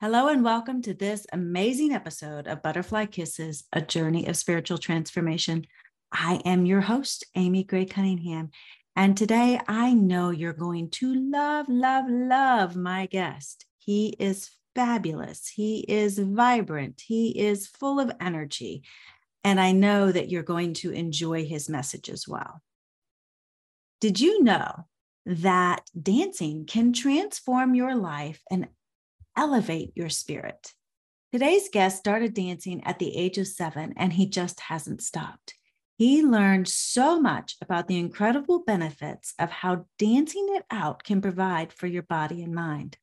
Hello, and welcome to this amazing episode of Butterfly Kisses, a journey of spiritual transformation. I am your host, Amy Gray Cunningham. And today I know you're going to love, love, love my guest. He is fabulous. He is vibrant. He is full of energy. And I know that you're going to enjoy his message as well. Did you know that dancing can transform your life and elevate your spirit. Today's guest started dancing at the age of seven, and he just hasn't stopped. He learned so much about the incredible benefits of how dancing it out can provide for your body and mind.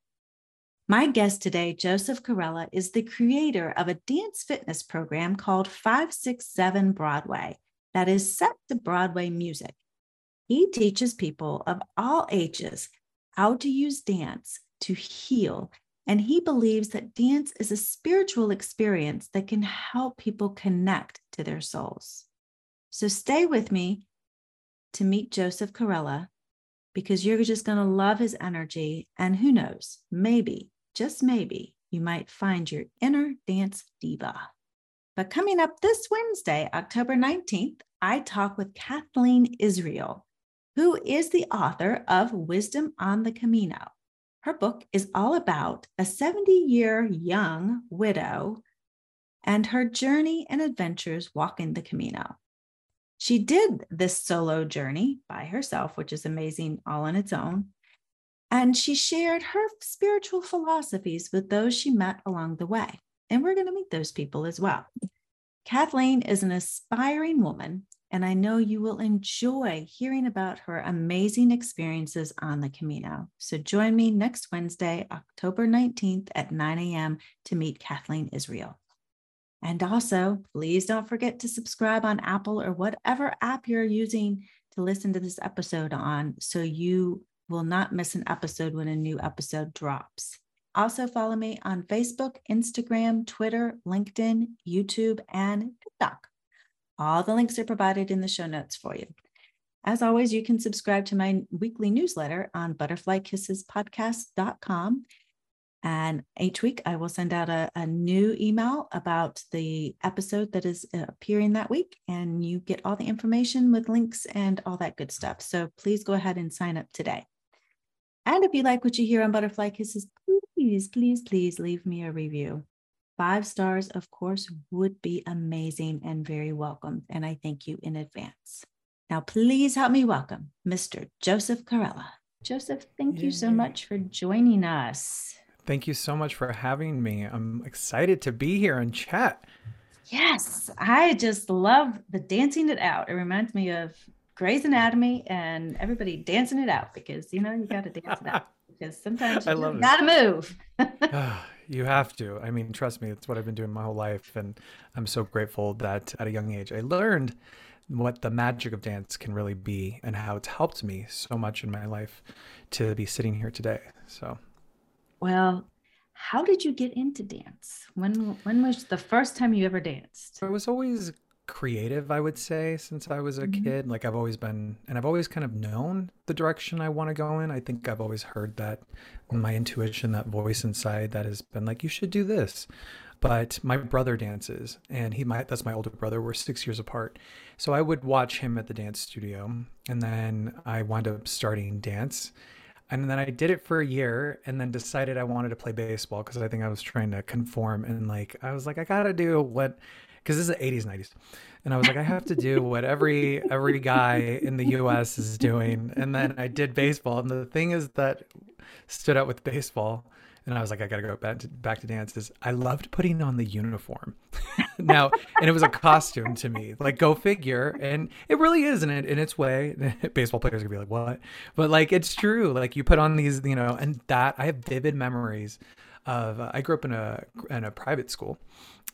My guest today, Joseph Corella, is the creator of a dance fitness program called 567 Broadway that is set to Broadway music. He teaches people of all ages how to use dance to heal and he believes that dance is a spiritual experience that can help people connect to their souls. So stay with me to meet Joseph Corella because you're just going to love his energy. And who knows, maybe, just maybe, you might find your inner dance diva. But coming up this Wednesday, October 19th, I talk with Kathleen Israel, who is the author of Wisdom on the Camino her book is all about a 70 year young widow and her journey and adventures walking the Camino. She did this solo journey by herself, which is amazing all on its own. And she shared her spiritual philosophies with those she met along the way. And we're going to meet those people as well. Kathleen is an aspiring woman and I know you will enjoy hearing about her amazing experiences on the Camino. So join me next Wednesday, October 19th at 9 a.m. to meet Kathleen Israel. And also, please don't forget to subscribe on Apple or whatever app you're using to listen to this episode on so you will not miss an episode when a new episode drops. Also, follow me on Facebook, Instagram, Twitter, LinkedIn, YouTube, and TikTok. All the links are provided in the show notes for you. As always, you can subscribe to my weekly newsletter on butterflykissespodcast.com. And each week I will send out a, a, new email about the episode that is uh, appearing that week. And you get all the information with links and all that good stuff. So please go ahead and sign up today. And if you like what you hear on Butterfly Kisses, please, please, please leave me a review. Five stars, of course, would be amazing and very welcome. And I thank you in advance. Now, please help me welcome Mr. Joseph Corella. Joseph, thank Yay. you so much for joining us. Thank you so much for having me. I'm excited to be here and chat. Yes, I just love the dancing it out. It reminds me of Grey's Anatomy and everybody dancing it out because you know you got to dance it out because sometimes you got to move. You have to. I mean, trust me, it's what I've been doing my whole life. And I'm so grateful that at a young age I learned what the magic of dance can really be and how it's helped me so much in my life to be sitting here today. So, well, how did you get into dance? When when was the first time you ever danced? I was always creative, I would say, since I was a mm-hmm. kid. Like I've always been, and I've always kind of known the direction I want to go in. I think I've always heard that my intuition, that voice inside that has been like, you should do this. But my brother dances, and he might, that's my older brother. We're six years apart. So I would watch him at the dance studio, and then I wound up starting dance. And then I did it for a year and then decided I wanted to play baseball because I think I was trying to conform. And like, I was like, I got to do what because this is the 80s 90s and i was like i have to do what every every guy in the us is doing. And then i did baseball and the thing is that stood out with baseball and i was like i gotta go back to, back to dances i loved putting on the uniform. Now and it was a costume to me. Like go figure. And it really is in, it, in its way. Baseball players gonna be like what? But like it's true. Like you put on these you know and that i have vivid memories of uh, i grew up in a in a private school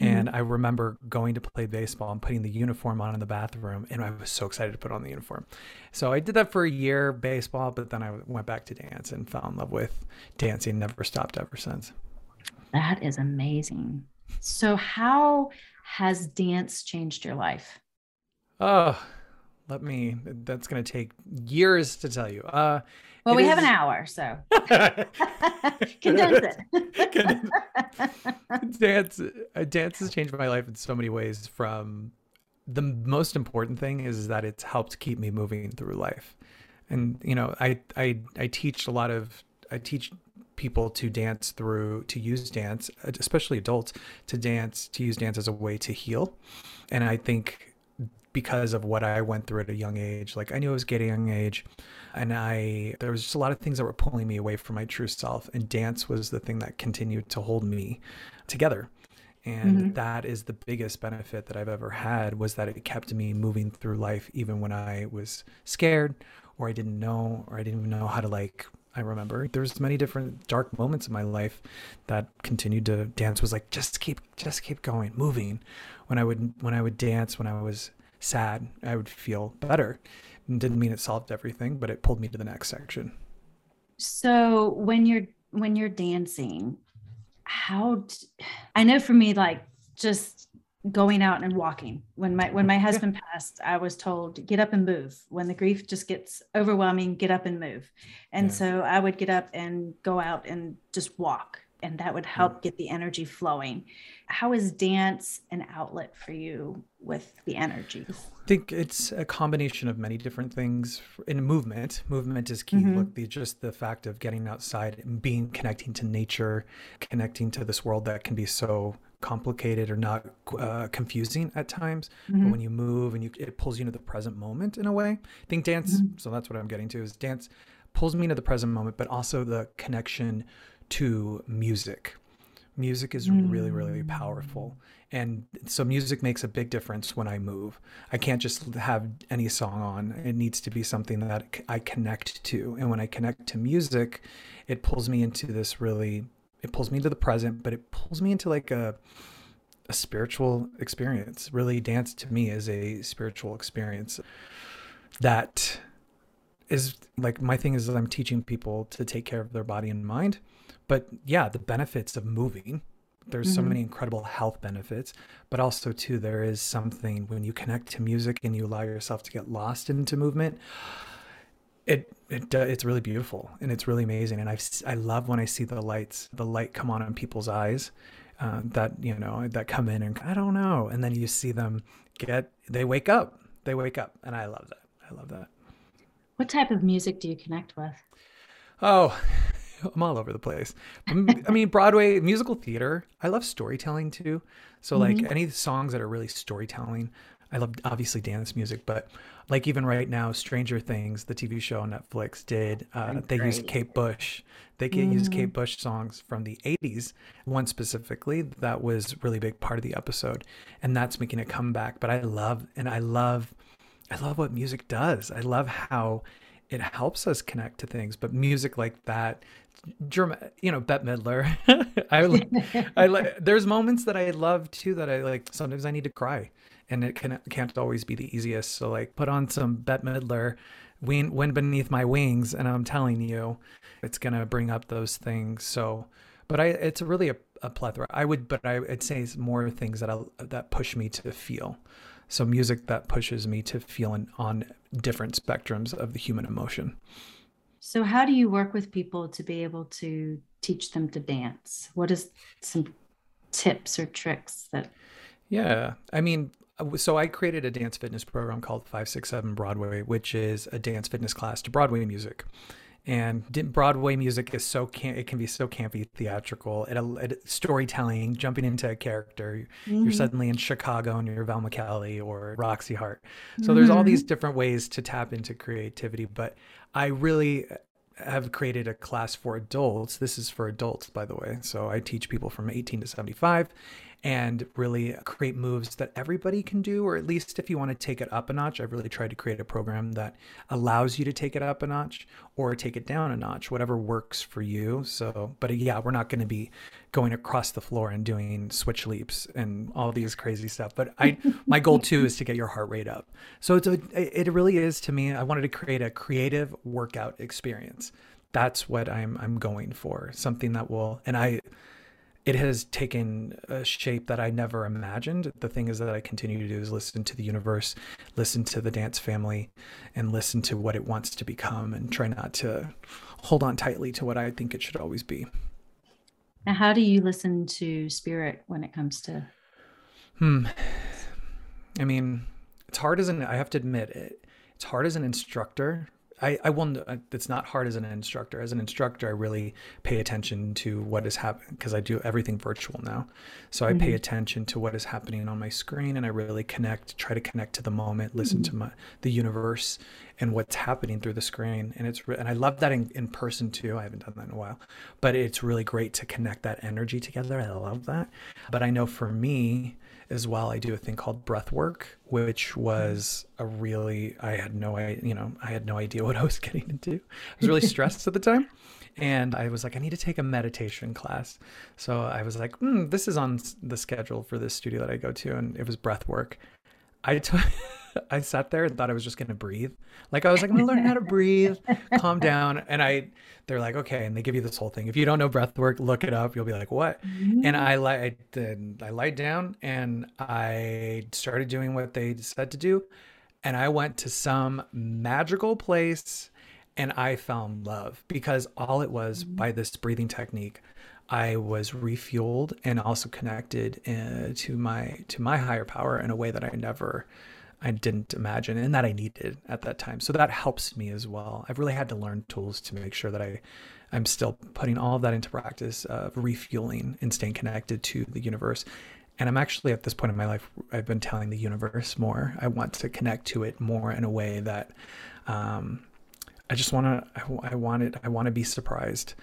and mm-hmm. I remember going to play baseball and putting the uniform on in the bathroom, and I was so excited to put on the uniform. So I did that for a year, baseball, but then I went back to dance and fell in love with dancing. Never stopped ever since. That is amazing. So, how has dance changed your life? Oh, let me. That's going to take years to tell you. Uh, well, we is... have an hour, so condense it. dance uh, dance has changed my life in so many ways from the most important thing is that it's helped keep me moving through life and you know i i i teach a lot of i teach people to dance through to use dance especially adults to dance to use dance as a way to heal and i think because of what i went through at a young age. Like i knew i was getting a young age and i there was just a lot of things that were pulling me away from my true self and dance was the thing that continued to hold me together. And mm-hmm. that is the biggest benefit that i've ever had was that it kept me moving through life even when i was scared or i didn't know or i didn't even know how to like I remember. There's many different dark moments in my life that continued to dance was like just keep just keep going moving. When I would when I would dance when I was sad. I would feel better. And didn't mean it solved everything but it pulled me to the next section. So when you're when you're dancing how I know for me like just going out and walking. When my when my husband passed i was told get up and move. When the grief just gets overwhelming get up and move. And yeah. so i would get up and go out and just walk and that would help yeah. get the energy flowing how is dance an outlet for you with the energy i think it's a combination of many different things in movement movement is key mm-hmm. look the just the fact of getting outside and being connecting to nature connecting to this world that can be so complicated or not uh, confusing at times. Mm-hmm. But when you move and you, it pulls you into the present moment in a way. I think dance. Mm-hmm. So that's what I'm getting to is dance pulls me into the present moment, but also the connection to music. Music is mm-hmm. really, really mm. powerful. And so music makes a big difference when I move. I can't just have any song on. It needs to be something that I connect to. And when I connect to music, it pulls me into this really it pulls me into the present, but it pulls me into like a a spiritual experience. Really, dance to me is a spiritual experience that is like my thing is that I'm teaching people to take care of their body and mind. But yeah, the benefits of moving. There's mm-hmm. so many incredible health benefits, but also too there is something when you connect to music and you allow yourself to get lost into movement it it it's really beautiful and it's really amazing and I I love when I see the lights the light come on in people's eyes uh, that you know that come in and I don't know and then you see them get they wake up they wake up and I love that I love that. What type of music do you connect with? Oh, I'm all over the place. I mean, Broadway musical theater. I love storytelling too. So like mm-hmm. any songs that are really storytelling. I love obviously dance music, but like even right now, Stranger Things, the TV show on Netflix, did uh, they used Kate Bush? They mm. use Kate Bush songs from the '80s. One specifically that was really big part of the episode, and that's making it come back. But I love and I love, I love what music does. I love how it helps us connect to things. But music like that, German, you know, Bette Midler. I, I like. There's moments that I love too that I like. Sometimes I need to cry and it can, can't always be the easiest. So like put on some Bette Midler, wind, wind beneath my wings, and I'm telling you, it's gonna bring up those things. So, but I, it's really a, a plethora. I would, but I would say it's more things that I, that push me to feel. So music that pushes me to feel in, on different spectrums of the human emotion. So how do you work with people to be able to teach them to dance? What is some tips or tricks that yeah, I mean, uh, so I created a dance fitness program called 567 Broadway, which is a dance fitness class to Broadway music. And Broadway music is so can it can be so campy, theatrical, it, it, storytelling, jumping into a character. Mm-hmm. You're suddenly in Chicago and you're Velma Kelly or Roxie Hart. So mm-hmm. there's all these different ways to tap into creativity. But I really have created a class for adults. This is for adults, by the way. So I teach people from 18 to 75 and really create moves that everybody can do, or at least if you want to take it up a notch, I've really tried to create a program that allows you to take it up a notch or take it down a notch, whatever works for you. So, but yeah, we're not going to be going across the floor and doing switch leaps and all these crazy stuff. But I, my goal too is to get your heart rate up. So it's a, it really is to me. I wanted to create a creative workout experience. That's what I'm I'm going for. Something that will, and I it has taken a shape that I never imagined. The thing is that I continue to do is listen to the universe, listen to the dance family, and listen to what it wants to become and try not to hold on tightly to what I think it should always be. Now, how do you listen to spirit when it comes to? Hmm. I mean, it's hard as an. I have to admit it. It's hard as an instructor I, I wonder, it's not hard as an instructor. As an instructor, I really pay attention to what is happening because I do everything virtual now. So I mm-hmm. pay attention to what is happening on my screen and I really connect, try to connect to the moment, listen mm-hmm. to my, the universe and what's happening through the screen. And it's, and I love that in, in person too. I haven't done that in a while, but it's really great to connect that energy together. I love that. But I know for me, as well, I do a thing called breath work, which was a really I had no I you know I had no idea what I was getting into. I was really stressed at the time, and I was like, I need to take a meditation class. So I was like, mm, this is on the schedule for this studio that I go to, and it was breath work. I. I sat there and thought I was just gonna breathe. Like I was like, I'm gonna learn how to breathe, calm down. And I, they're like, okay, and they give you this whole thing. If you don't know breath work, look it up. You'll be like, what? Mm-hmm. And I I did. I lied down and I started doing what they said to do, and I went to some magical place, and I found love because all it was mm-hmm. by this breathing technique. I was refueled and also connected uh, to my to my higher power in a way that I never I didn't imagine and that I needed at that time. So that helps me as well. I've really had to learn tools to make sure that I I'm still putting all of that into practice of refueling and staying connected to the universe. And I'm actually at this point in my life, I've been telling the universe more. I want to connect to it more in a way that um, I just want to, I, I want it, I want to be surprised.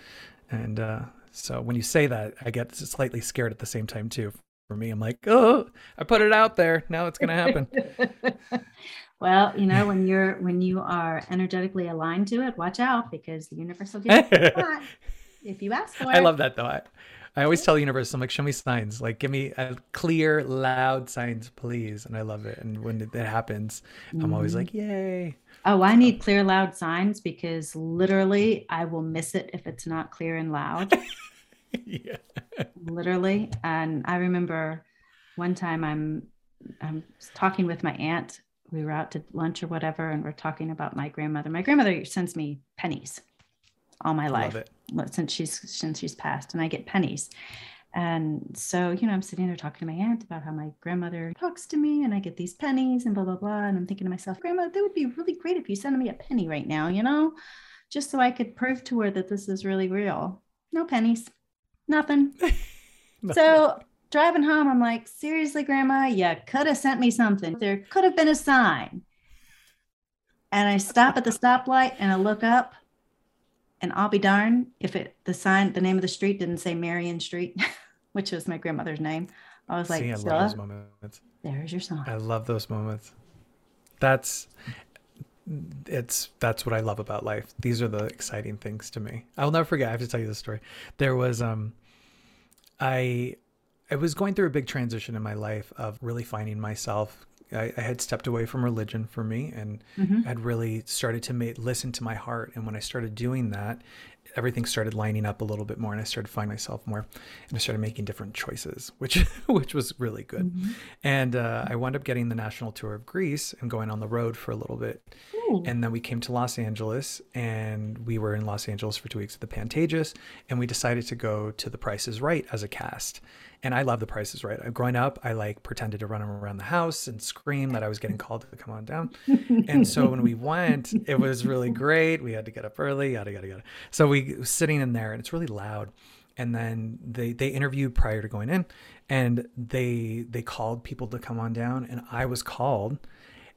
And uh, so when you say that, I get slightly scared at the same time too for me. I'm like, oh, I put it out there. Now it's going to happen. well, you know, when you're when you are energetically aligned to it, watch out because the universe will give you if you ask for it. I love that though. I, I always tell the universe, I'm like, show me signs. Like, give me a clear, loud signs, please. And I love it. And when it, happens, mm-hmm. I'm always mm-hmm. like, yay. Oh, I need clear, loud signs because literally I will miss it if it's not clear and loud. yeah. Literally. And I remember one time I'm I'm talking with my aunt. We were out to lunch or whatever, and we're talking about my grandmother. My grandmother sends me pennies all my life since she's since she's passed, and I get pennies. And so, you know, I'm sitting there talking to my aunt about how my grandmother talks to me and I get these pennies and blah, blah, blah. And I'm thinking to myself, Grandma, that would be really great if you sent me a penny right now, you know, just so I could prove to her that this is really real. No pennies. Nothing. so driving home, I'm like, seriously, grandma, you could have sent me something. There could have been a sign. And I stop at the stoplight and I look up and I'll be darned if it the sign, the name of the street didn't say Marion Street, which was my grandmother's name. I was like, See, I love those moments. There's your song. I love those moments. That's it's that's what I love about life. These are the exciting things to me. I'll never forget. I have to tell you this story. There was um, I I was going through a big transition in my life of really finding myself. I, I had stepped away from religion for me and mm-hmm. had really started to make, listen to my heart. And when I started doing that, everything started lining up a little bit more and I started finding myself more and I started making different choices, which which was really good. Mm-hmm. And uh, I wound up getting the national tour of Grease and going on the road for a little bit. And then we came to Los Angeles and we were in Los Angeles for two weeks at the Pantages and we decided to go to the Price is Right as a cast. And I love the prices right. Growing up, I like pretended to run around the house and scream that I was getting called to come on down. and so when we went, it was really great. We had to get up early, yada yada yada. So we sitting in there, and it's really loud. And then they they interviewed prior to going in, and they they called people to come on down, and I was called.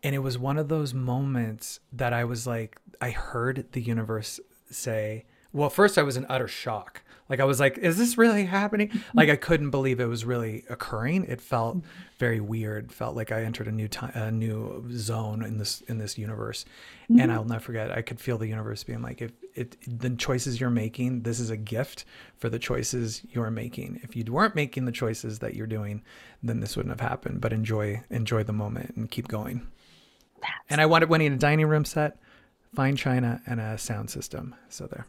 And it was one of those moments that I was like, I heard the universe say, well, first I was in utter shock like I was like, is this really happening? Like I couldn't believe it was really occurring. It felt very weird. Felt like I entered a new time, a new zone in this in this universe. Mm-hmm. And I'll never forget. I could feel the universe being like, if it the choices you're making, this is a gift for the choices you're making. If you weren't making the choices that you're doing, then this wouldn't have happened. But enjoy enjoy the moment and keep going. That's and I wanted winning a dining room set, fine china, and a sound system. So there.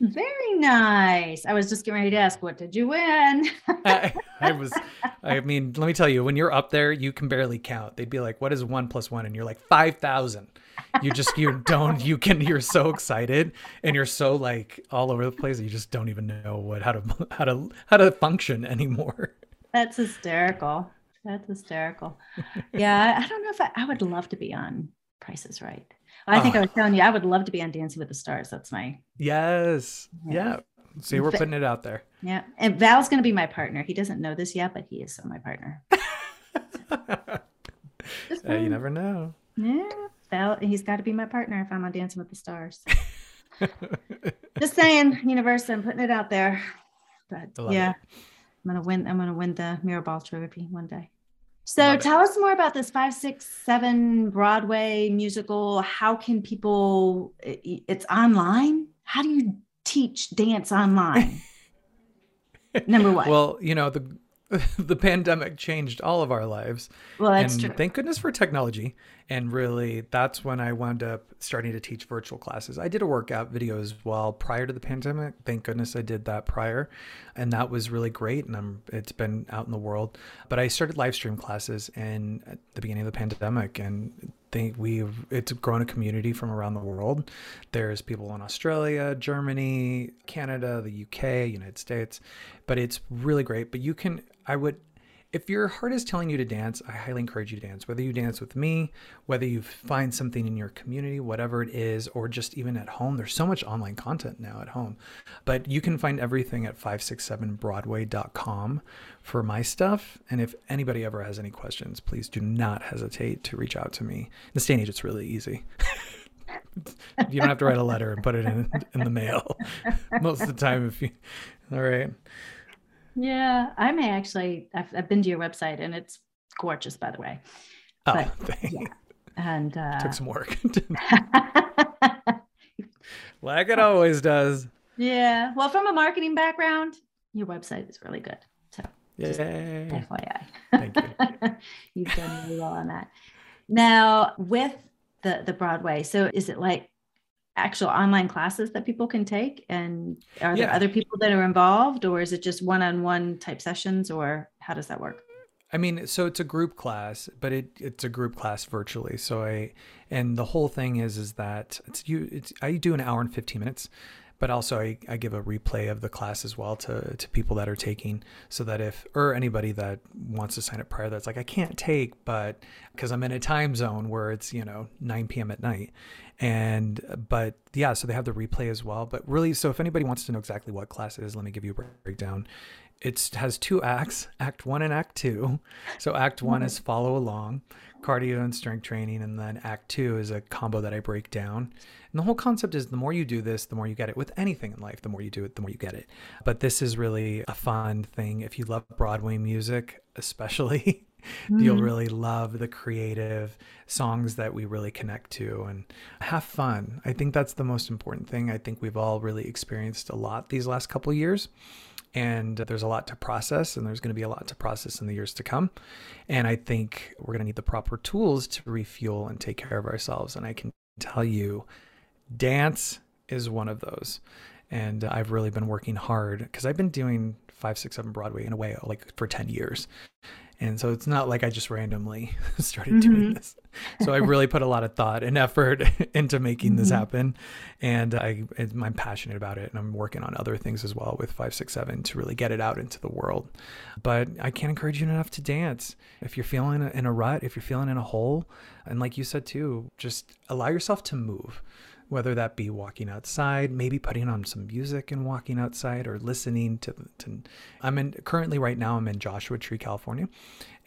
Very nice. I was just getting ready to ask, what did you win? I, I, was, I mean, let me tell you, when you're up there, you can barely count. They'd be like, what is one plus one? And you're like, 5,000. you just you don't you can you're so excited and you're so like all over the place you just don't even know what how to how to how to function anymore that's hysterical that's hysterical. Yeah i don't know if I, I would love to be on prices right. I think i ah. was telling you i would love to be on dancing with the stars. That's my yes. Yeah, see we're putting it out there. Yeah. And val's going to be my partner. He doesn't know this yet but he is so my partner. Yeah, uh, you never know. Yeah. Val, he's got to be my partner if I'm on Dancing with the Stars. Just saying, universe, I'm putting it out there. But yeah, it. I'm gonna win. I'm gonna win the Mirrorball Trophy one day. So Love tell it. us more about this five, six, seven Broadway musical. How can people? It's online. How do you teach dance online? Number one. Well, you know the the pandemic changed all of our lives. Well, that's and true. Thank goodness for technology. And really, that's when I wound up starting to teach virtual classes. I did a workout video as well prior to the pandemic. Thank goodness I did that prior, and that was really great. And I'm, it's been out in the world. But I started live stream classes in at the beginning of the pandemic, and think we've it's grown a community from around the world. There's people in Australia, Germany, Canada, the UK, United States, but it's really great. But you can I would if your heart is telling you to dance, I highly encourage you to dance. Whether you dance with me, whether you find something in your community, whatever it is, or just even at home. There's so much online content now at home. But you can find everything at 567broadway.com for my stuff. And if anybody ever has any questions, please do not hesitate to reach out to me. In this day and age, it's really easy. you don't have to write a letter and put it in in the mail most of the time if you all right yeah, I may actually. I've, I've, been to your website and it's gorgeous, by the way. Oh, but, yeah. And uh, took some work. like it always does. Yeah. Well, from a marketing background, your website is really good. So, Yay. FYI. Thank you. You've done really well on that. Now, with the the Broadway, so is it like actual online classes that people can take and are there yeah. other people that are involved or is it just one-on-one type sessions or how does that work I mean, so it's a group class, but it it's a group class virtually. So I and the whole thing is is that it's you it's I do an hour and 15 minutes, but also I, I give a replay of the class as well to to people that are taking so that if or anybody that wants to sign up prior that's like I can't take but because I'm in a time zone where it's, you know, 9 p.m. at night. And but yeah so they have the replay as well. But really so if anybody wants to know exactly what class it is let me give you a breakdown. It has two acts act one and act two. So act one is follow along cardio and strength training and then act two is a combo that i break down and the whole concept is the more you do this the more you get it with anything in life the more you do it the more you get it but this is really a fun thing if you love broadway music especially mm. you'll really love the creative songs that we really connect to and have fun. I think that's the most important thing. I think we've all really experienced a lot these last couple years and there's a lot to process and there's going to be a lot to process in the years to come and i think we're going to need the proper tools to refuel and take care of ourselves and i can tell you dance is one of those and i've really been working hard because i've been doing five six seven broadway in a way like for 10 years and so it's not like I just randomly started mm-hmm. doing this. So I really put a lot of thought and effort into making mm-hmm. this happen. And I, I'm passionate about it. And I'm working on other things as well with 567 to really get it out into the world. But I can't encourage you enough to dance. If you're feeling in a rut, if you're feeling in a hole, and like you said too, just allow yourself to move whether that be walking outside, maybe putting on some music and walking outside or listening to, to I'm in currently right now I'm in Joshua Tree, California.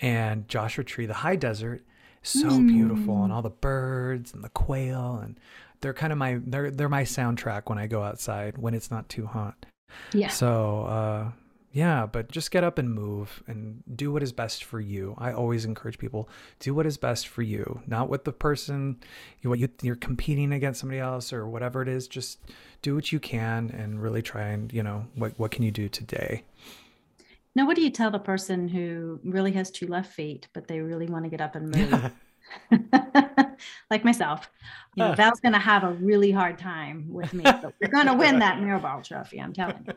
And Joshua Tree, the high desert, so mm. beautiful and all the birds and the quail and they're kind of my they're they're my soundtrack when I go outside when it's not too hot. Yeah. So uh yeah, but just get up and move and do what is best for you. I always encourage people do what is best for you, not what the person you what you you're competing against somebody else or whatever it is. Just do what you can and really try and you know what what can you do today. Now, what do you tell the person who really has two left feet, but they really want to get up and move? like myself, you know, uh. Val's going to have a really hard time with me, but we're going to win that Mirrorball trophy. I'm telling you.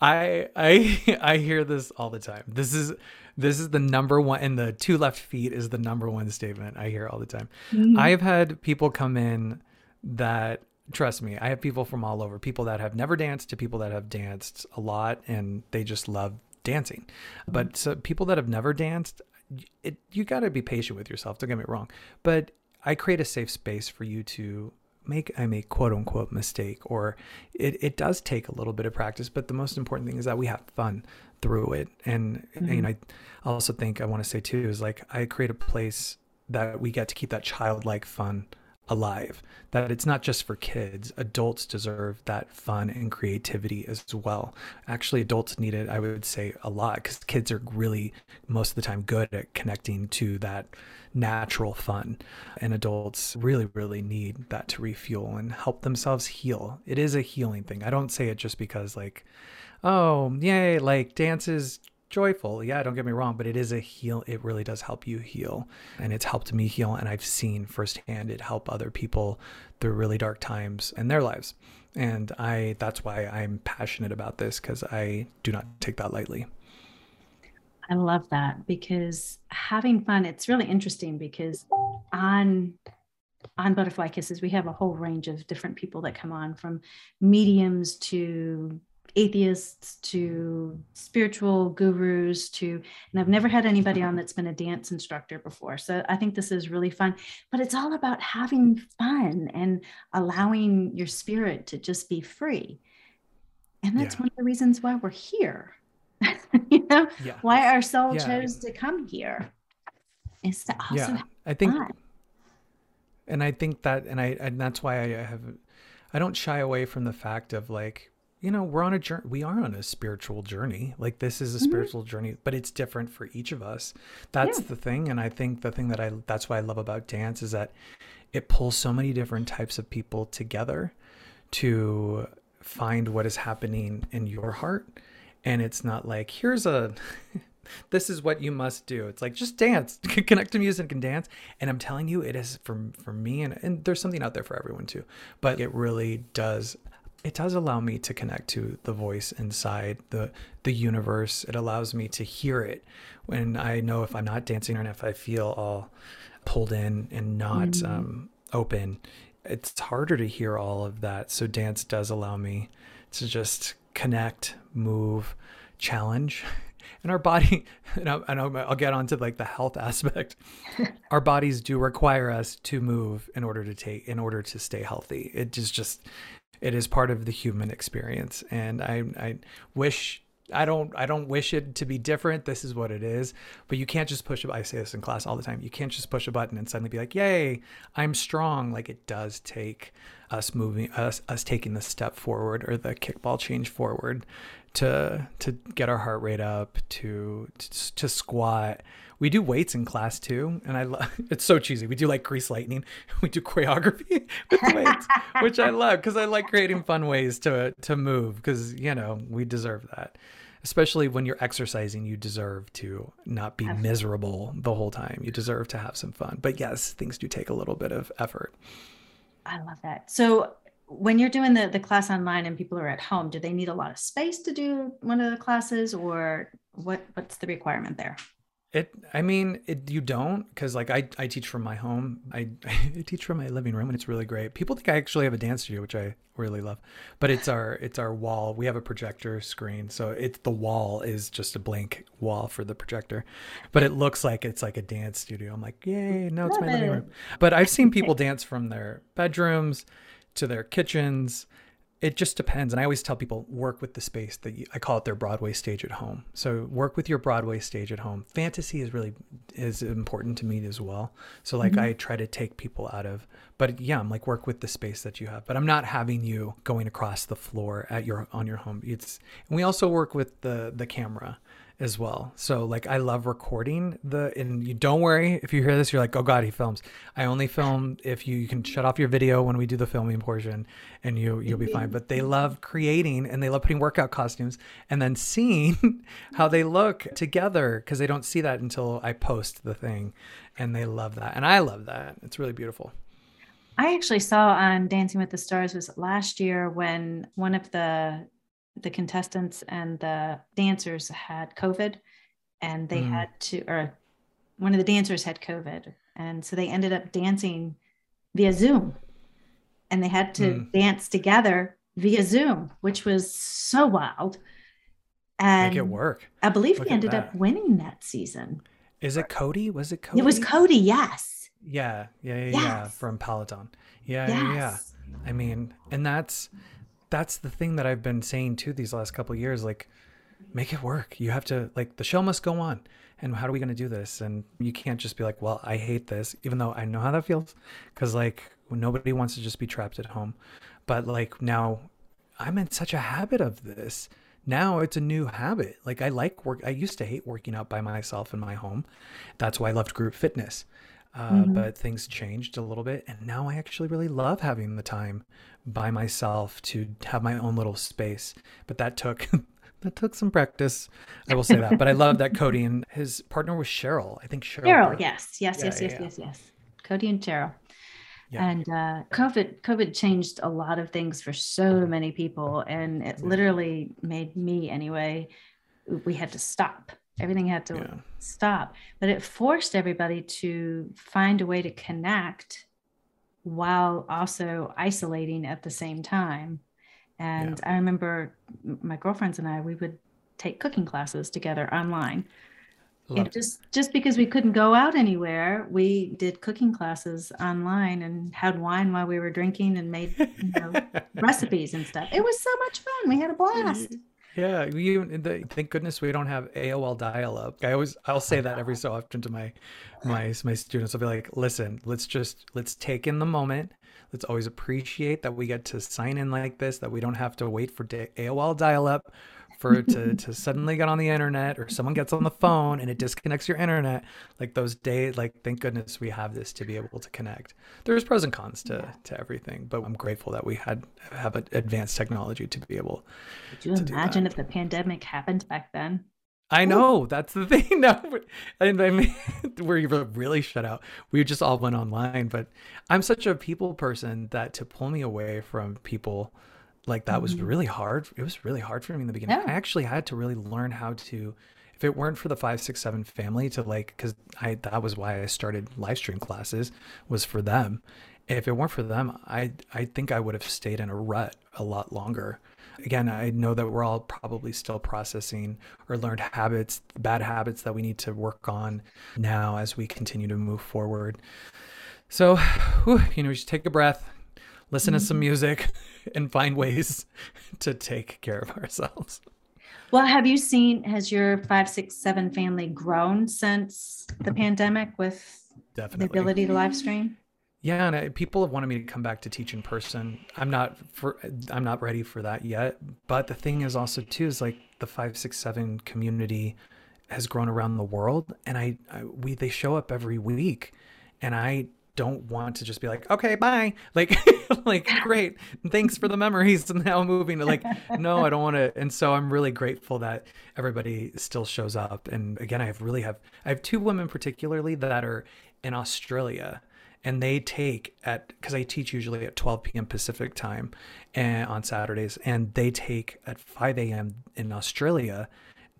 I I I hear this all the time. This is this is the number one and the two left feet is the number one statement I hear all the time. Mm-hmm. I've had people come in that trust me, I have people from all over, people that have never danced to people that have danced a lot and they just love dancing. But so people that have never danced, it, you got to be patient with yourself. Don't get me wrong. But I create a safe space for you to make I make quote unquote mistake or it, it does take a little bit of practice, but the most important thing is that we have fun through it. And, mm-hmm. and I also think I want to say too is like I create a place that we get to keep that childlike fun alive that it's not just for kids. Adults deserve that fun and creativity as well. Actually adults need it i would say a lot because kids are really most of the time good at connecting to that natural fun. And adults really really need that to refuel and help themselves heal. It is a healing thing. I don't say it just because like oh yay like dance is joyful. Yeah, don't get me wrong, but it is a heal. It really does help you heal. And it's helped me heal. And I've seen firsthand it help other people through really dark times in their lives. And I, that's why I'm passionate about this because I do not take that lightly. I love that because having fun, it's really interesting because on on butterfly kisses we have a whole range of different people that come on from mediums to atheists to spiritual gurus to and i've never had anybody on that's been a dance instructor before so i think this is really fun but it's all about having fun and allowing your spirit to just be free and that's yeah. one of the reasons why we're here you know yeah. why our soul yeah. chose to come here is to also yeah. i think fun. and i think that and i and that's why i have i don't shy away from the fact of like you know we're on a journey we are on a spiritual journey like this is a mm-hmm. spiritual journey but it's different for each of us that's yeah. the thing and i think the thing that i that's why i love about dance is that it pulls so many different types of people together to find what is happening in your heart and it's not like here's a this is what you must do. It's like just dance, connect to music and dance. And I'm telling you, it is for for me, and and there's something out there for everyone too. But it really does it does allow me to connect to the voice inside the the universe. It allows me to hear it when I know if I'm not dancing or if I feel all pulled in and not mm-hmm. um, open. It's harder to hear all of that. So dance does allow me to just connect, move, challenge. And our body, and I'll, and I'll get onto like the health aspect. our bodies do require us to move in order to take, in order to stay healthy. It is just, it is part of the human experience and i i wish I don't I don't wish it to be different. This is what it is. But you can't just push I say this in class all the time. You can't just push a button and suddenly be like, "Yay, I'm strong." Like it does take us moving us us taking the step forward or the kickball change forward to to get our heart rate up, to to, to squat we do weights in class too, and I love. It's so cheesy. We do like grease lightning. We do choreography with weights, which I love because I like creating fun ways to to move. Because you know we deserve that, especially when you're exercising. You deserve to not be Absolutely. miserable the whole time. You deserve to have some fun. But yes, things do take a little bit of effort. I love that. So when you're doing the, the class online and people are at home, do they need a lot of space to do one of the classes or what what's the requirement there? It, I mean, it, you don't, because like I, I teach from my home. I, I teach from my living room, and it's really great. People think I actually have a dance studio, which I really love. But it's our, it's our wall. We have a projector screen, so it's the wall is just a blank wall for the projector, but it looks like it's like a dance studio. I'm like, yay! No, it's my living room. But I've seen people dance from their bedrooms to their kitchens it just depends and i always tell people work with the space that you, i call it their broadway stage at home. So work with your broadway stage at home. Fantasy is really is important to me as well. So like mm-hmm. i try to take people out of but yeah i'm like work with the space that you have. But i'm not having you going across the floor at your on your home. It's and we also work with the the camera as well. So like I love recording the and you don't worry if you hear this you're like oh god he films. I only film if you, you can shut off your video when we do the filming portion and you you'll be fine. But they love creating and they love putting workout costumes and then seeing how they look together cuz they don't see that until I post the thing and they love that. And I love that. It's really beautiful. I actually saw on Dancing with the Stars was last year when one of the the contestants and the dancers had COVID and they mm. had to, or one of the dancers had COVID. And so they ended up dancing via Zoom and they had to mm. dance together via Zoom, which was so wild. And Make it work. I believe Look he ended up winning that season. Is it Cody? Was it Cody? It was Cody, yes. Yeah, yeah, yeah, yes. yeah. From Peloton. Yeah, yes. yeah, yeah. I mean, and that's that's the thing that I've been saying too these last couple years. Like, make it work. You have to like the show must go on. And how are we going to do this? And you can't just be like, well, I hate this, even though I know how that feels, because like nobody wants to just be trapped at home. But like now, I'm in such a habit of this. Now it's a new habit. Like I like work. I used to hate working out by myself in my home. That's why I loved group fitness. Uh, mm-hmm. But things changed a little bit, and now I actually really love having the time by myself to have my own little space. But that took that took some practice. I will say that. but I love that Cody and his partner was Cheryl. I think Cheryl. Cheryl, yes, yes, yeah, yes, yeah, yes, yeah. yes, yes. Cody and Cheryl. And uh, COVID, COVID changed a lot of things for so many people, and it literally made me anyway. We had to stop. Everything had to stop, but it forced everybody to find a way to connect while also isolating at the same time. And yeah. I remember my girlfriends and I, we would take cooking classes together online. It just just because we couldn't go out anywhere, we did cooking classes online and had wine while we were drinking and made you know, recipes and stuff. It was so much fun. We had a blast. Yeah, you. Thank goodness we don't have AOL dial-up. I always, I'll say that every so often to my, my, my students. I'll be like, listen, let's just let's take in the moment. Let's always appreciate that we get to sign in like this. That we don't have to wait for AOL dial-up for to to suddenly get on the internet or someone gets on the phone and it disconnects your internet like those days like thank goodness we have this to be able to connect there's pros and cons to yeah. to everything but i'm grateful that we had have advanced technology to be able could you imagine if the pandemic happened back then I know that's the thing. Now, I mean, we're really shut out. We just all went online, but I'm such a people person that to pull me away from people like that mm-hmm. was really hard. It was really hard for me in the beginning. Yeah. I actually had to really learn how to, if it weren't for the five, six, seven family to like, cause I, that was why I started live stream classes was for them. If it weren't for them, I, I think I would have stayed in a rut a lot longer. Again, I know that we're all probably still processing or learned habits, bad habits that we need to work on now as we continue to move forward. So, whew, you know, just take a breath, listen to some mm-hmm. music and find ways to take care of ourselves. Well, have you seen, has your five, six, seven family grown since the pandemic with Definitely. the ability to live stream? Yeah, and I, people have wanted me to come back to teach in person. I'm not for I'm not ready for that yet. But the thing is also too is like the five, six, seven community has grown around the world, and I, I we they show up every week, and I don't want to just be like, okay, bye. Like, like, great. Thanks for the memories. Now moving to like, no, I don't want to. And so I'm really grateful that everybody still shows up. And again, I have really have, I have two women particularly that are in Australia and they take at, cause I teach usually at 12 PM Pacific time and on Saturdays and they take at 5 AM in Australia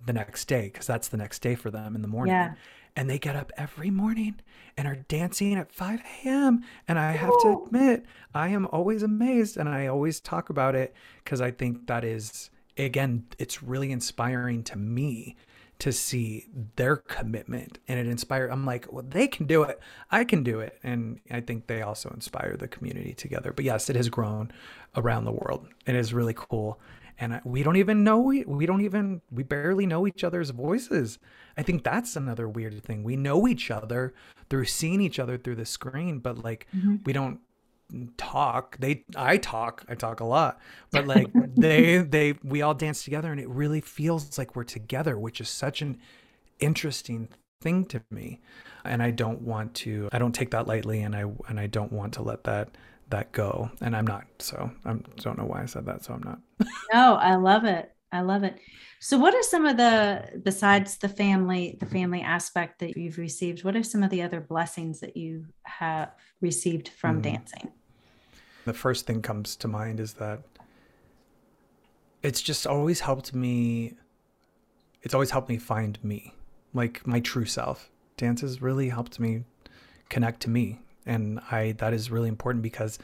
the next day. Cause that's the next day for them in the morning. Yeah and they get up every morning and are dancing at 5 a.m. And I have to admit, I am always amazed and I always talk about it because I think that is, again, it's really inspiring to me to see their commitment and it inspired i'm like well they can do it i can do it and i think they also inspire the community together but yes it has grown around the world it is really cool and we don't even know we, we don't even we barely know each other's voices. I think that's another weird thing. We know each other through seeing each other through the screen but like mm-hmm. we don't talk. They i talk i talk a lot but like they they we all dance together and it really feels like we're together which is such an interesting thing to me. And i don't want to i don't take that lightly and i and i don't want to let that that go and i'm not so i don't know why i said that so i'm not. No i love it. I love it. So what are some of the besides the family the family aspect that you've received what are some of the other blessings that you have received from mm. dancing? The first thing comes to mind is that it's just always helped me it's always helped me find me like my true self. Dance has really helped me connect to me and i that is really important because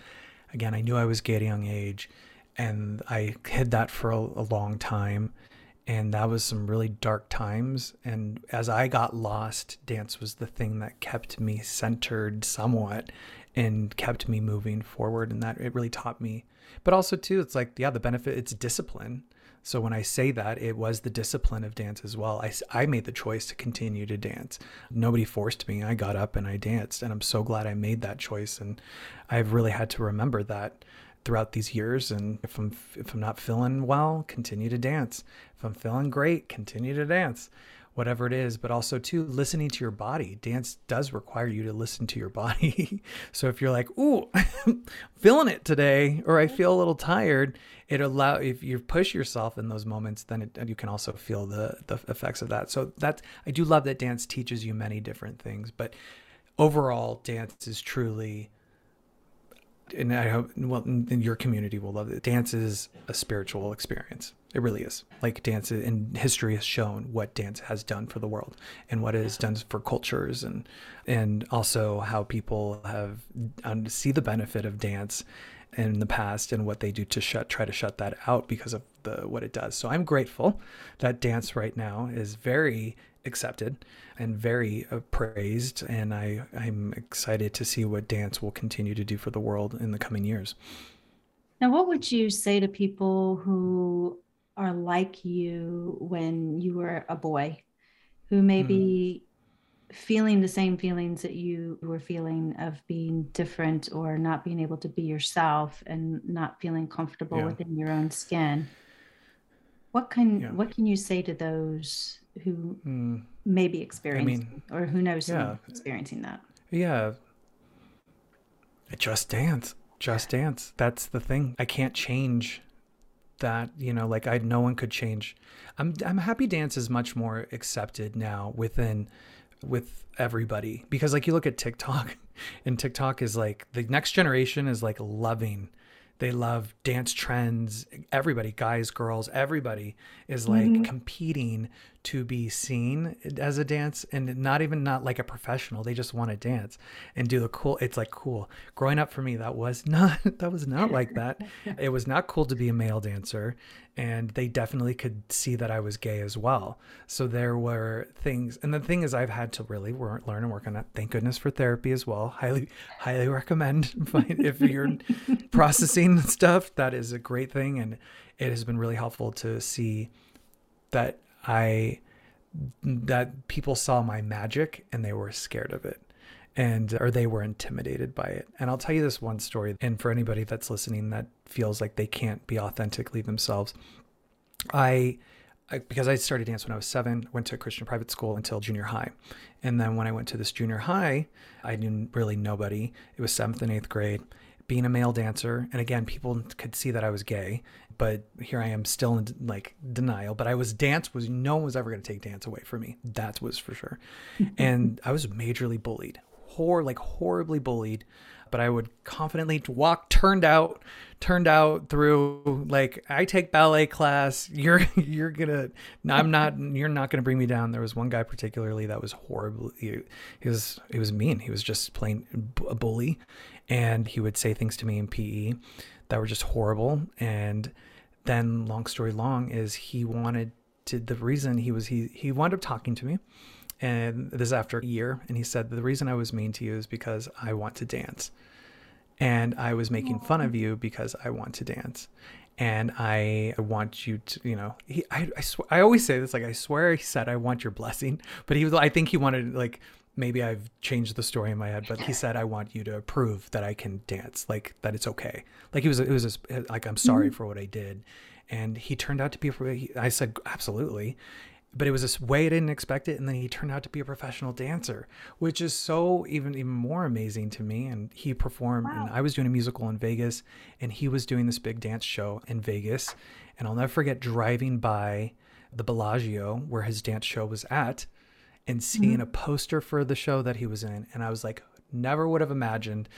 again i knew i was gay at a young age and i hid that for a, a long time and that was some really dark times and as i got lost dance was the thing that kept me centered somewhat and kept me moving forward and that it really taught me. But also too it's like yeah the benefit it's discipline so when i say that it was the discipline of dance as well. I, I made the choice to continue to dance. Nobody forced me. I got up and i danced and i'm so glad i made that choice and i've really had to remember that throughout these years and if i'm if i'm not feeling well continue to dance. If i'm feeling great continue to dance whatever it is, but also too listening to your body. Dance does require you to listen to your body. so if you're like, "Ooh, feeling it today," or "I feel a little tired," it allow if you push yourself in those moments, then it, you can also feel the the effects of that. So that's I do love that dance teaches you many different things, but overall, dance is truly and I hope well in your community will love it. Dance is a spiritual experience. It really is. Like dance in history has shown what dance has done for the world and what it has done for cultures and and also how people have see the benefit of dance in the past and what they do to shut try to shut that out because of the what it does. So I'm grateful that dance right now is very accepted and very praised. And I, I'm excited to see what dance will continue to do for the world in the coming years. Now, what would you say to people who are like you when you were a boy, who may be hmm. feeling the same feelings that you were feeling of being different or not being able to be yourself and not feeling comfortable yeah. within your own skin? What can yeah. what can you say to those who mm. may be experiencing I mean, or who knows yeah. experiencing that. Yeah. Just dance. Just dance. That's the thing. I can't change that, you know, like I no one could change. I'm I'm happy dance is much more accepted now within with everybody because like you look at TikTok and TikTok is like the next generation is like loving they love dance trends. Everybody, guys, girls, everybody is like mm-hmm. competing to be seen as a dance and not even not like a professional. They just want to dance and do the cool. It's like cool. Growing up for me, that was not that was not like that. it was not cool to be a male dancer and they definitely could see that I was gay as well. So there were things, and the thing is, I've had to really learn and work on that. Thank goodness for therapy as well. Highly, highly recommend if you're processing stuff. That is a great thing, and it has been really helpful to see that I that people saw my magic and they were scared of it and or they were intimidated by it. And I'll tell you this one story and for anybody that's listening that feels like they can't be authentically themselves. I, because I started dance when I was 7, went to a Christian private school until junior high. And then when I went to this junior high, I knew really nobody. It was 7th and 8th grade being a male dancer and again people could see that i was gay but here i am still in like denial but i was dance was no one was ever going to take dance away from me that was for sure. And i was majorly bullied hor like horribly bullied but I would confidently walk turned out turned out through like I take ballet class you're you're gonna I'm not you're not gonna bring me down. There was one guy particularly that was horrible he, he was he was mean he was just plain a bully and he would say things to me in PE that were just horrible. And then long story long is he wanted to the reason he was he he wound up talking to me and this is after a year and he said the reason i was mean to you is because i want to dance. And i was making fun of you because i want to dance. And i want you to you know he i I, sw- I always say this like i swear he said i want your blessing but he was i think he wanted like maybe i've changed the story in my head but he said i want you to approve that i can dance like that it's okay like he was it was a, like i'm sorry mm-hmm. for what i did and he turned out to be i said absolutely but it was this way I didn't expect it. And then he turned out to be a professional dancer, which is so even even more amazing to me. And he performed, wow. and I was doing a musical in Vegas, and he was doing this big dance show in Vegas. And I'll never forget driving by the Bellagio where his dance show was at, and seeing mm-hmm. a poster for the show that he was in, and I was like, never would have imagined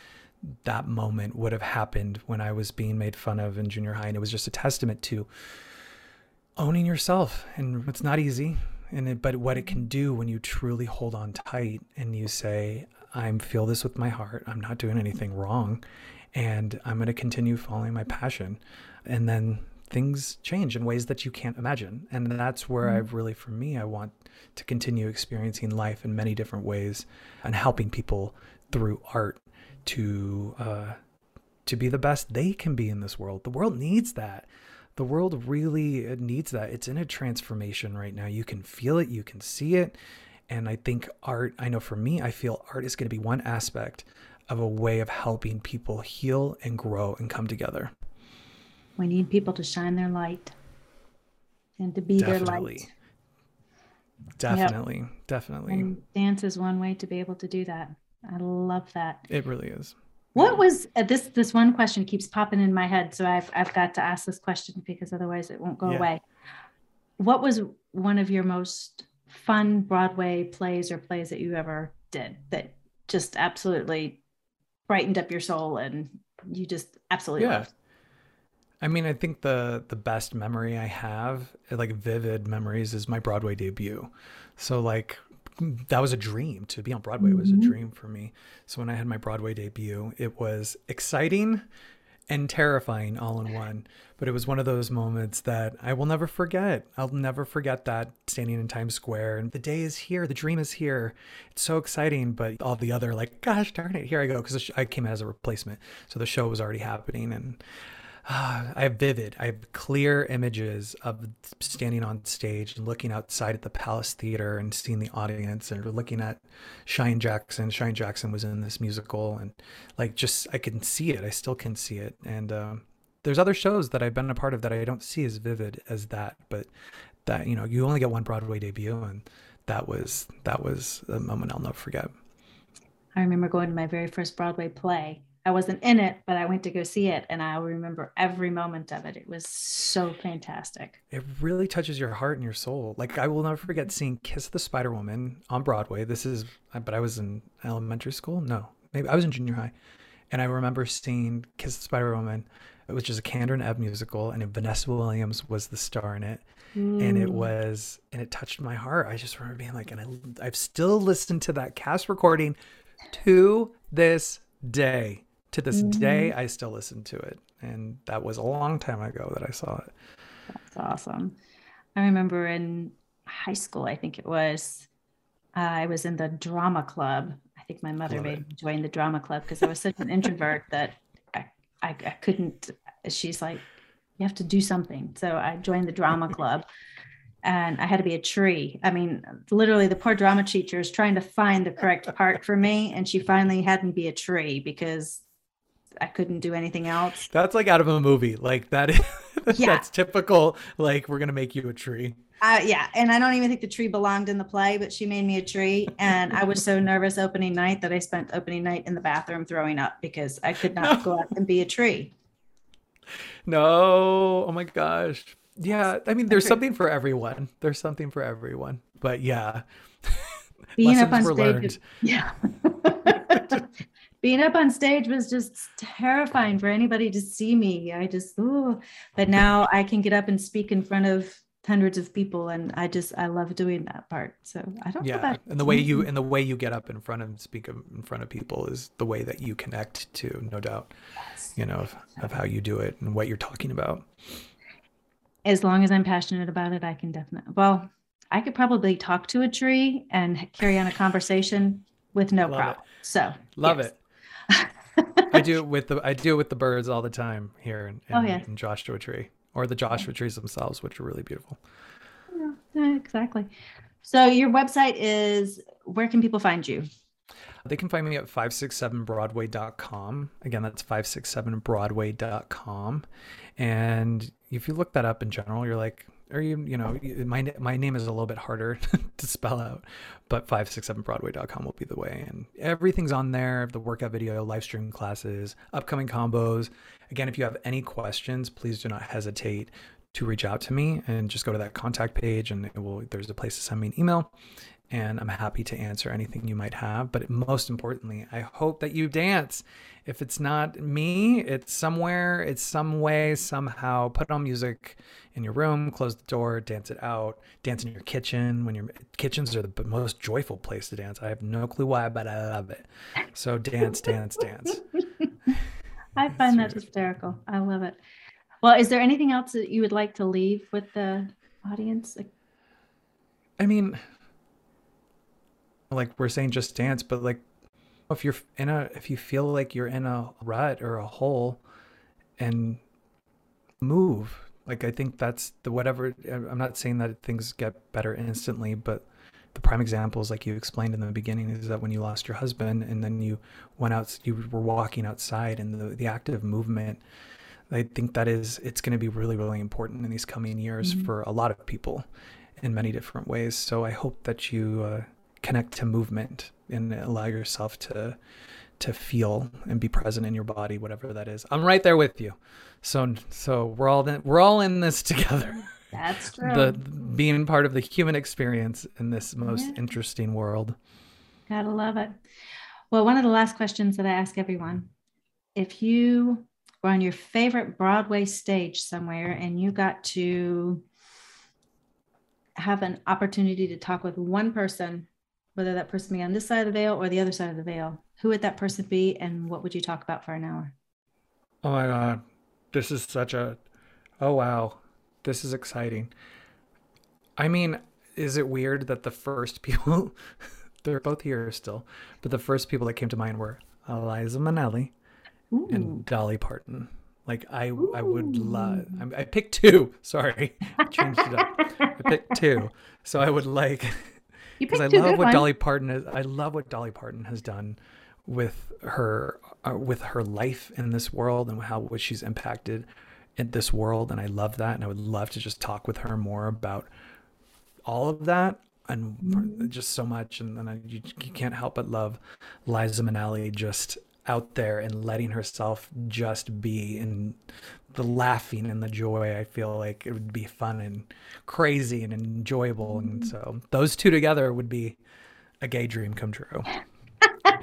that moment would have happened when I was being made fun of in junior high, and it was just a testament to owning yourself and it's not easy and it, but what it can do when you truly hold on tight and you say i feel this with my heart i'm not doing anything wrong and i'm going to continue following my passion and then things change in ways that you can't imagine and that's where mm-hmm. i've really for me i want to continue experiencing life in many different ways and helping people through art to uh, to be the best they can be in this world the world needs that the world really needs that. It's in a transformation right now. You can feel it, you can see it. And I think art, I know for me, I feel art is going to be one aspect of a way of helping people heal and grow and come together. We need people to shine their light and to be definitely. their light. Definitely. Yep. Definitely. And dance is one way to be able to do that. I love that. It really is. What was uh, this? This one question keeps popping in my head, so I've I've got to ask this question because otherwise it won't go yeah. away. What was one of your most fun Broadway plays or plays that you ever did that just absolutely brightened up your soul and you just absolutely yeah. loved? I mean, I think the the best memory I have, like vivid memories, is my Broadway debut. So like that was a dream to be on Broadway mm-hmm. was a mm-hmm. dream for me. So when I had my Broadway debut, it was exciting and terrifying all in one. But it was one of those moments that I will never forget. I'll never forget that standing in Times Square and the day is here, the dream is here. It's so exciting, but all the other like, gosh darn it, here I go because I came as a replacement, so the show was already happening and I have vivid, I have clear images of standing on stage and looking outside at the Palace Theater and seeing the audience and looking at Cheyenne Jackson. Cheyenne Jackson was in this musical and like just, I can see it. I still can see it. And um, there's other shows that I've been a part of that I don't see as vivid as that, but that, you know, you only get one Broadway debut and that was, that was a moment I'll never forget. I remember going to my very first Broadway play I wasn't in it, but I went to go see it and I remember every moment of it. It was so fantastic. It really touches your heart and your soul. Like I will never forget seeing Kiss the Spider Woman on Broadway. This is but I was in elementary school? No. Maybe I was in junior high. And I remember seeing Kiss the Spider Woman. It was just a Kander and Ebb musical and Vanessa Williams was the star in it. Mm. And it mm. was and it touched my heart. I just remember being like and I I've still listened to that cast recording to this day to this mm-hmm. day i still listen to it and that was a long time ago that i saw it that's awesome i remember in high school i think it was uh, i was in the drama club i think my mother Love made it. me join the drama club because i was such an introvert that I, I, I couldn't she's like you have to do something so i joined the drama club and I had to be a tree. I mean, literally, the poor drama teacher is trying to find the correct part for me, and she finally had me be a tree because I couldn't do anything else. That's like out of a movie. Like that is yeah. that's typical. Like we're gonna make you a tree. Uh, yeah, and I don't even think the tree belonged in the play, but she made me a tree, and I was so nervous opening night that I spent opening night in the bathroom throwing up because I could not no. go out and be a tree. No, oh my gosh, yeah. I mean, there's something for everyone. There's something for everyone, but yeah. Being up on stage, learned. yeah being up on stage was just terrifying for anybody to see me. I just, oh, but now I can get up and speak in front of hundreds of people and I just I love doing that part. So I don't yeah. And the way you and the way you get up in front and speak in front of people is the way that you connect to, no doubt. Yes. You know, of, of how you do it and what you're talking about. As long as I'm passionate about it, I can definitely well, I could probably talk to a tree and carry on a conversation with no problem. So love yes. it. I do it with the I do it with the birds all the time here in, oh, in, oh, yeah. in Joshua Tree or the Joshua trees themselves, which are really beautiful. Yeah, yeah, exactly. So your website is where can people find you? They can find me at 567broadway.com. Again, that's 567broadway.com. And if you look that up in general, you're like, or you you know my my name is a little bit harder to spell out but 567broadway.com will be the way. And everything's on there the workout video live stream classes upcoming combos. Again if you have any questions please do not hesitate to reach out to me and just go to that contact page and it will there's a place to send me an email and I'm happy to answer anything you might have. But most importantly, I hope that you dance. If it's not me, it's somewhere, it's some way, somehow. Put on music in your room, close the door, dance it out, dance in your kitchen. When your kitchens are the most joyful place to dance. I have no clue why, but I love it. So dance, dance, dance. I find that hysterical. I love it. Well, is there anything else that you would like to leave with the audience? I mean, like we're saying just dance, but like if you're in a if you feel like you're in a rut or a hole and move. Like I think that's the whatever I'm not saying that things get better instantly, but the prime examples like you explained in the beginning is that when you lost your husband and then you went out you were walking outside and the, the active movement i think that is it's going to be really really important in these coming years mm-hmm. for a lot of people in many different ways so i hope that you uh, connect to movement and allow yourself to to feel and be present in your body whatever that is. I'm right there with you. So so we're all in, we're all in this together. That's true. the being part of the human experience in this most yeah. interesting world. Gotta love it. Well one of the last questions that i ask everyone if you were on your favorite broadway stage somewhere and you got to have an opportunity to talk with one person whether that person be on this side of the veil or the other side of the veil. Who would that person be, and what would you talk about for an hour? Oh my God. This is such a. Oh, wow. This is exciting. I mean, is it weird that the first people, they're both here still, but the first people that came to mind were Liza Minnelli Ooh. and Dolly Parton. Like I, Ooh. I would love. I picked two. Sorry, I changed it up. I picked two. So I would like because I love what ones. Dolly Parton is. I love what Dolly Parton has done with her uh, with her life in this world and how what she's impacted in this world, and I love that. And I would love to just talk with her more about all of that and mm-hmm. just so much. And then I, you, you can't help but love Liza Minnelli just out there and letting herself just be and the laughing and the joy i feel like it would be fun and crazy and enjoyable. And so those two together would be a gay dream come true.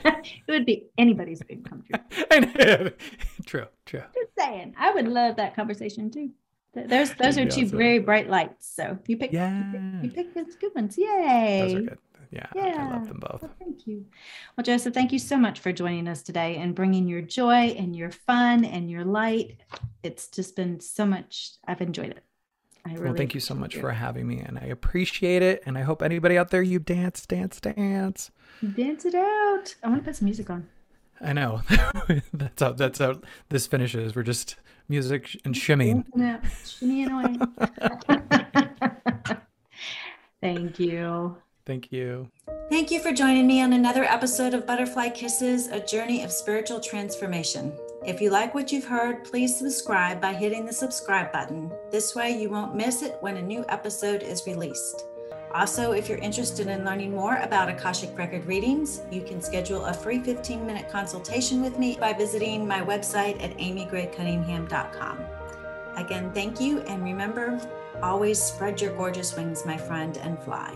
It would be anybody's dream come true. True true. Just saying. I would love that conversation too. Those those are two awesome. very bright lights. So you pick yeah you pick, you pick good ones. Yay. Those are good yeah, yeah. I love them both. Well, thank you. Well, Joseph, thank you so much for joining us today and bringing your joy and your fun and your light. It's just been so much. I've enjoyed it. I really well, thank you so much for having me, and I appreciate it. And I hope anybody out there, you dance, dance, dance, dance it out. I want to put some music on. I know. that's how. That's how this finishes. We're just music and shimmying. Shimmying away. Thank you. Thank you. Thank you for joining me on another episode of Butterfly Kisses, a journey of spiritual transformation. If you like what you've heard, please subscribe by hitting the subscribe button. This way, you won't miss it when a new episode is released. Also, if you're interested in learning more about Akashic Record readings, you can schedule a free 15 minute consultation with me by visiting my website at amygraycunningham.com. Again, thank you, and remember always spread your gorgeous wings, my friend, and fly.